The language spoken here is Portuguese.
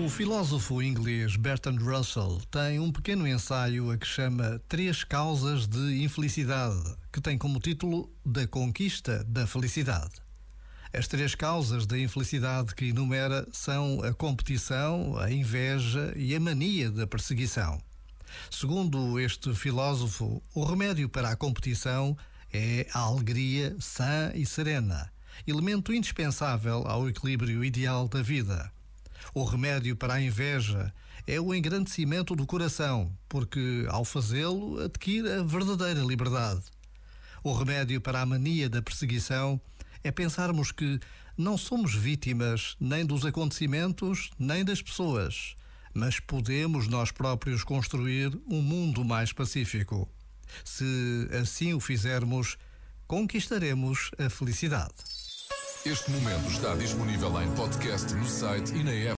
O filósofo inglês Bertrand Russell tem um pequeno ensaio a que chama Três Causas de Infelicidade, que tem como título Da Conquista da Felicidade. As três causas da infelicidade que enumera são a competição, a inveja e a mania da perseguição. Segundo este filósofo, o remédio para a competição é a alegria sã e serena, elemento indispensável ao equilíbrio ideal da vida. O remédio para a inveja é o engrandecimento do coração, porque ao fazê-lo adquire a verdadeira liberdade. O remédio para a mania da perseguição é pensarmos que não somos vítimas nem dos acontecimentos nem das pessoas, mas podemos nós próprios construir um mundo mais pacífico. Se assim o fizermos, conquistaremos a felicidade. Este momento está disponível em podcast no site e na app.